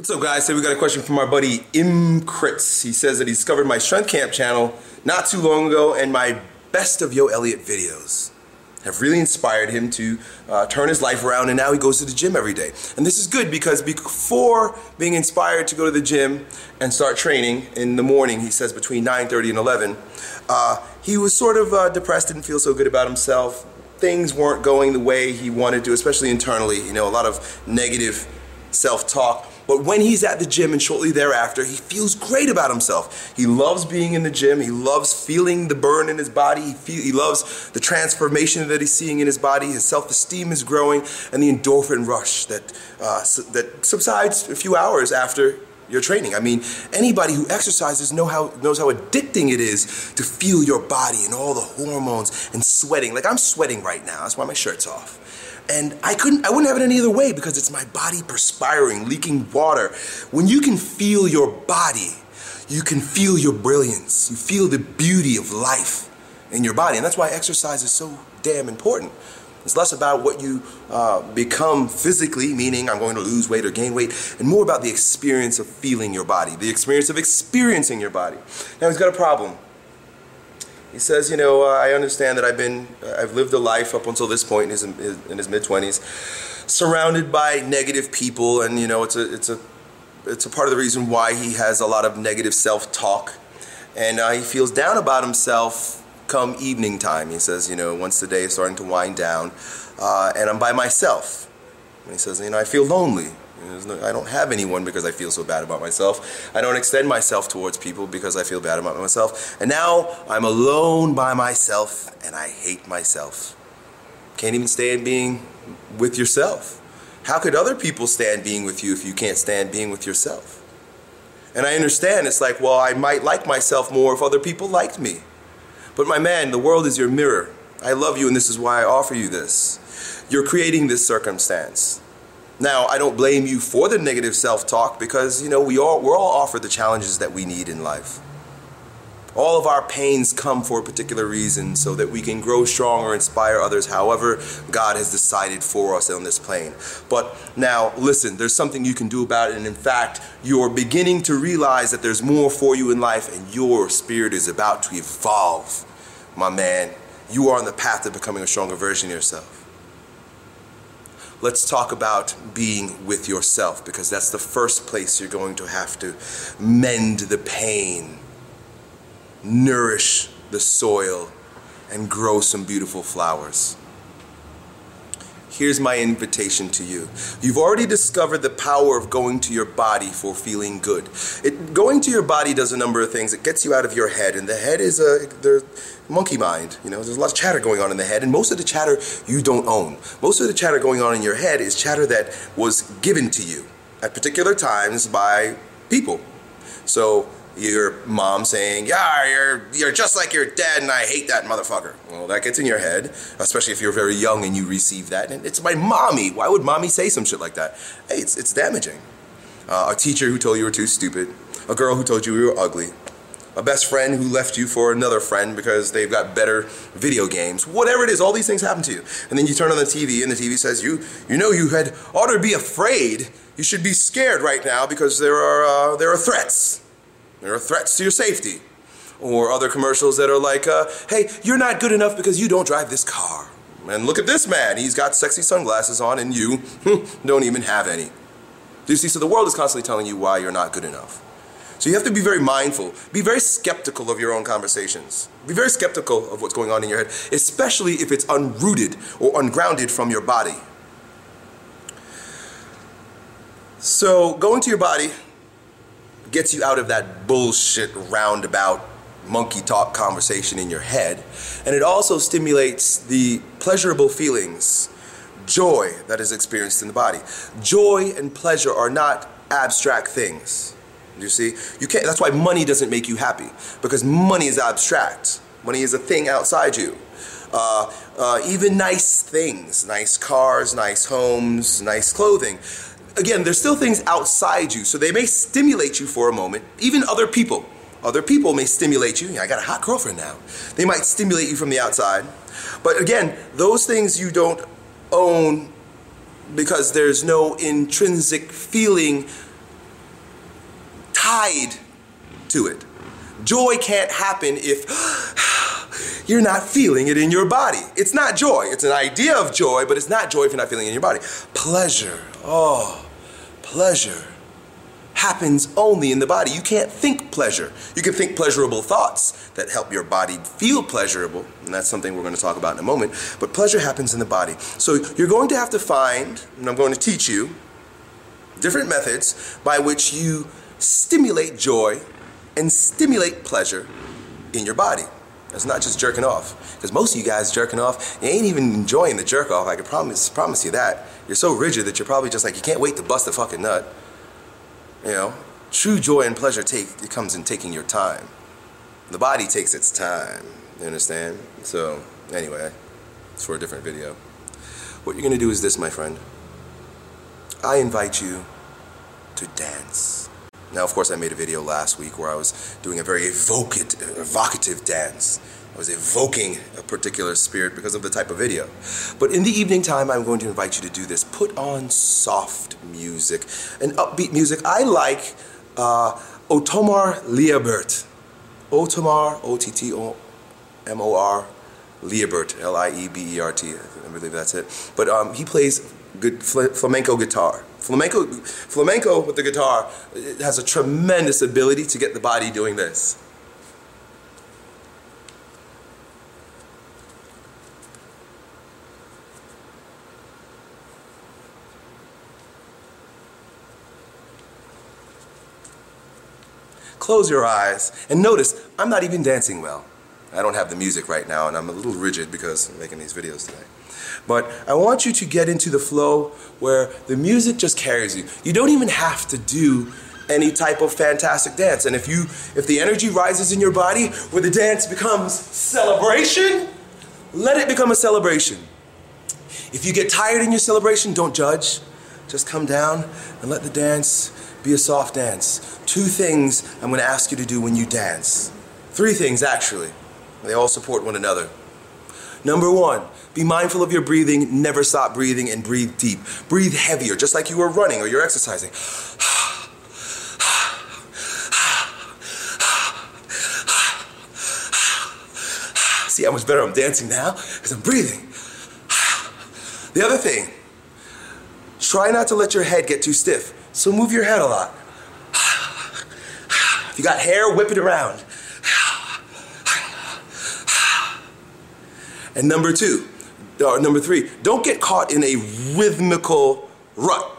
What's up, guys? So we got a question from our buddy Imcritz. He says that he discovered my Strength Camp channel not too long ago, and my best of Yo Elliott videos have really inspired him to uh, turn his life around, and now he goes to the gym every day. And this is good because before being inspired to go to the gym and start training in the morning, he says between 9:30 and 11, uh, he was sort of uh, depressed, didn't feel so good about himself. Things weren't going the way he wanted to, especially internally. You know, a lot of negative self-talk. But when he's at the gym and shortly thereafter, he feels great about himself. He loves being in the gym. He loves feeling the burn in his body. He, feel, he loves the transformation that he's seeing in his body. His self-esteem is growing, and the endorphin rush that uh, that subsides a few hours after your training. I mean, anybody who exercises know how, knows how addicting it is to feel your body and all the hormones and sweating. Like I'm sweating right now. That's why my shirt's off and I couldn't I wouldn't have it any other way because it's my body perspiring, leaking water. When you can feel your body, you can feel your brilliance. You feel the beauty of life in your body. And that's why exercise is so damn important. It's less about what you uh, become physically, meaning I'm going to lose weight or gain weight, and more about the experience of feeling your body, the experience of experiencing your body. Now, he's got a problem. He says, you know, uh, I understand that I've been, uh, I've lived a life up until this point in his, in his mid 20s, surrounded by negative people, and you know, it's a, it's a, it's a part of the reason why he has a lot of negative self-talk, and uh, he feels down about himself come evening time. He says, you know, once the day is starting to wind down, uh, and I'm by myself. And he says, you know, I feel lonely. No, I don't have anyone because I feel so bad about myself. I don't extend myself towards people because I feel bad about myself. And now I'm alone by myself and I hate myself. Can't even stand being with yourself. How could other people stand being with you if you can't stand being with yourself? And I understand it's like, well, I might like myself more if other people liked me. But my man, the world is your mirror. I love you and this is why I offer you this. You're creating this circumstance. Now, I don't blame you for the negative self-talk because, you know, we all, we're all offered the challenges that we need in life. All of our pains come for a particular reason so that we can grow strong or inspire others however God has decided for us on this plane. But now, listen, there's something you can do about it. And in fact, you're beginning to realize that there's more for you in life and your spirit is about to evolve. My man, you are on the path to becoming a stronger version of yourself let's talk about being with yourself because that's the first place you're going to have to mend the pain, nourish the soil, and grow some beautiful flowers. Here's my invitation to you. You've already discovered the power of going to your body for feeling good. It, going to your body does a number of things. It gets you out of your head, and the head is a the monkey mind. You know, there's a lot of chatter going on in the head, and most of the chatter you don't own. Most of the chatter going on in your head is chatter that was given to you at particular times by people. So your mom saying, "Yeah, you're you're just like your dad, and I hate that motherfucker." Well, that gets in your head, especially if you're very young and you receive that. And it's my mommy. Why would mommy say some shit like that? Hey, it's it's damaging. Uh, a teacher who told you were too stupid, a girl who told you you were ugly, a best friend who left you for another friend because they've got better video games. Whatever it is, all these things happen to you. And then you turn on the TV and the TV says, "You you know you had ought to be afraid. You should be scared right now because there are uh, there are threats." There are threats to your safety. Or other commercials that are like, uh, hey, you're not good enough because you don't drive this car. And look at this man. He's got sexy sunglasses on, and you don't even have any. Do you see? So the world is constantly telling you why you're not good enough. So you have to be very mindful, be very skeptical of your own conversations. Be very skeptical of what's going on in your head, especially if it's unrooted or ungrounded from your body. So go into your body, gets you out of that bullshit roundabout monkey talk conversation in your head. And it also stimulates the pleasurable feelings, joy that is experienced in the body. Joy and pleasure are not abstract things. You see? You can't that's why money doesn't make you happy. Because money is abstract. Money is a thing outside you. Uh, uh, even nice things, nice cars, nice homes, nice clothing again, there's still things outside you, so they may stimulate you for a moment. Even other people, other people may stimulate you. I got a hot girlfriend now. They might stimulate you from the outside. But again, those things you don't own because there's no intrinsic feeling tied to it. Joy can't happen if you're not feeling it in your body. It's not joy. It's an idea of joy, but it's not joy if you're not feeling it in your body. Pleasure. Oh, pleasure happens only in the body. You can't think pleasure. You can think pleasurable thoughts that help your body feel pleasurable, and that's something we're going to talk about in a moment. But pleasure happens in the body. So you're going to have to find, and I'm going to teach you, different methods by which you stimulate joy and stimulate pleasure in your body. It's not just jerking off. Because most of you guys jerking off, you ain't even enjoying the jerk off. I can promise promise you that. You're so rigid that you're probably just like you can't wait to bust the fucking nut. You know, true joy and pleasure take it comes in taking your time. The body takes its time. You understand? So anyway, it's for a different video. What you're gonna do is this, my friend. I invite you to dance. Now, of course, I made a video last week where I was doing a very evocative, evocative dance. I was evoking a particular spirit because of the type of video. But in the evening time, I'm going to invite you to do this. Put on soft music and upbeat music. I like uh, Ottomar Liebert. Ottomar, O-T-T-O-M-O-R, Liebert, L-I-E-B-E-R-T. I believe that's it. But um, he plays good flamenco guitar. Flamenco, flamenco with the guitar has a tremendous ability to get the body doing this. Close your eyes and notice I'm not even dancing well. I don't have the music right now and I'm a little rigid because I'm making these videos today. But I want you to get into the flow where the music just carries you. You don't even have to do any type of fantastic dance. And if you if the energy rises in your body where the dance becomes celebration, let it become a celebration. If you get tired in your celebration, don't judge. Just come down and let the dance be a soft dance. Two things I'm going to ask you to do when you dance. Three things, actually. They all support one another. Number one, be mindful of your breathing, never stop breathing, and breathe deep. Breathe heavier, just like you were running or you're exercising. See how much better I'm dancing now? Because I'm breathing. The other thing, try not to let your head get too stiff. So move your head a lot. If you got hair, whip it around. And number two, or number three, don't get caught in a rhythmical rut.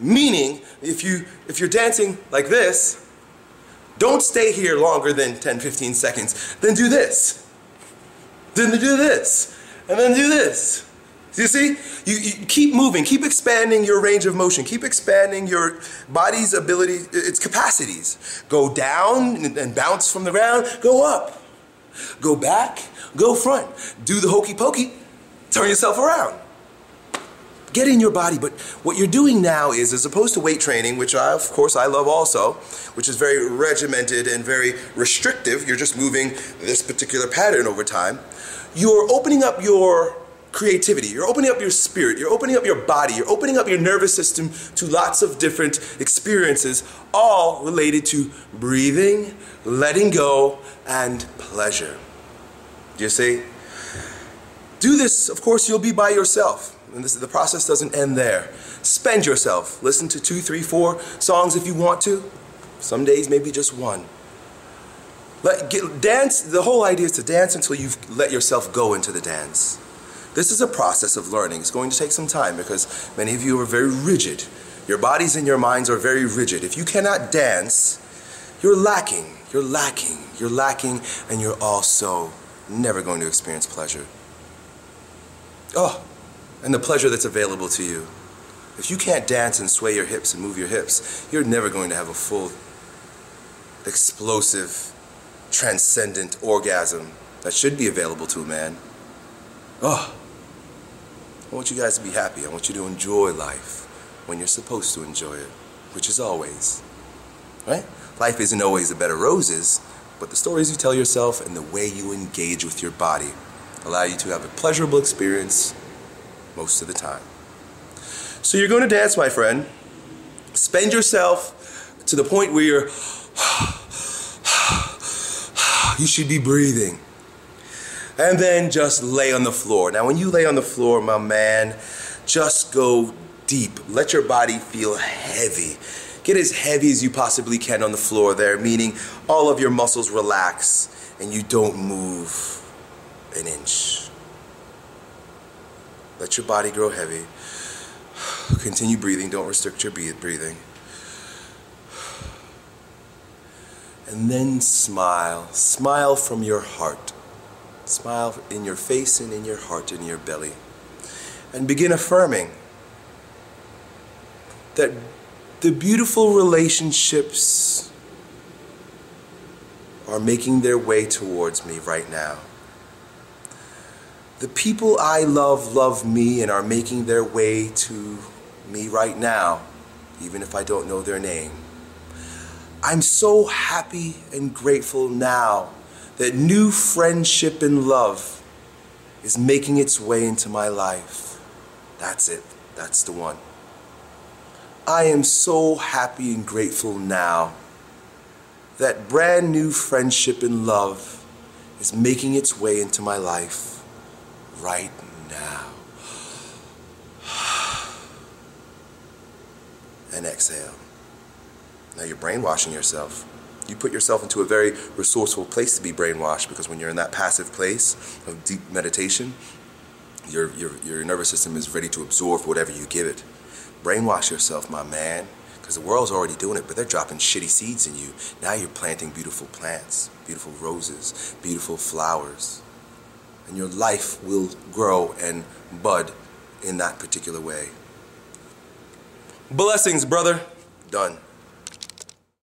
Meaning, if you if you're dancing like this, don't stay here longer than 10, 15 seconds. Then do this. Then do this. And then do this. You see? You, you, keep moving, keep expanding your range of motion, keep expanding your body's ability, its capacities. Go down and bounce from the ground, go up. Go back, go front. Do the hokey pokey, turn yourself around. Get in your body, but what you're doing now is, as opposed to weight training, which I, of course I love also, which is very regimented and very restrictive, you're just moving this particular pattern over time, you're opening up your creativity. You're opening up your spirit. You're opening up your body. You're opening up your nervous system to lots of different experiences, all related to breathing, letting go, and pleasure. You see? Do this, of course, you'll be by yourself. And this, the process doesn't end there. Spend yourself. Listen to two, three, four songs if you want to. Some days, maybe just one. Let, get, dance, the whole idea is to dance until you've let yourself go into the dance. This is a process of learning. It's going to take some time because many of you are very rigid. Your bodies and your minds are very rigid. If you cannot dance, you're lacking. You're lacking. You're lacking, and you're also never going to experience pleasure. Oh, and the pleasure that's available to you. If you can't dance and sway your hips and move your hips, you're never going to have a full, explosive, transcendent orgasm that should be available to a man. Oh, I want you guys to be happy. I want you to enjoy life when you're supposed to enjoy it, which is always. Right? Life isn't always a bed of roses, but the stories you tell yourself and the way you engage with your body allow you to have a pleasurable experience most of the time. So you're going to dance, my friend. Spend yourself to the point where you're you should be breathing. And then just lay on the floor. Now, when you lay on the floor, my man, just go deep. Let your body feel heavy. Get as heavy as you possibly can on the floor there, meaning all of your muscles relax and you don't move an inch. Let your body grow heavy. Continue breathing, don't restrict your breathing. And then smile. Smile from your heart. Smile in your face and in your heart and your belly. And begin affirming that the beautiful relationships are making their way towards me right now. The people I love love me and are making their way to me right now, even if I don't know their name. I'm so happy and grateful now that new friendship and love is making its way into my life. That's it. That's the one. I am so happy and grateful now that brand new friendship and love is making its way into my life right now. And exhale. Now you're brainwashing yourself. You put yourself into a very resourceful place to be brainwashed because when you're in that passive place of deep meditation, your, your, your nervous system is ready to absorb whatever you give it. Brainwash yourself, my man, because the world's already doing it, but they're dropping shitty seeds in you. Now you're planting beautiful plants, beautiful roses, beautiful flowers. And your life will grow and bud in that particular way. Blessings, brother. Done.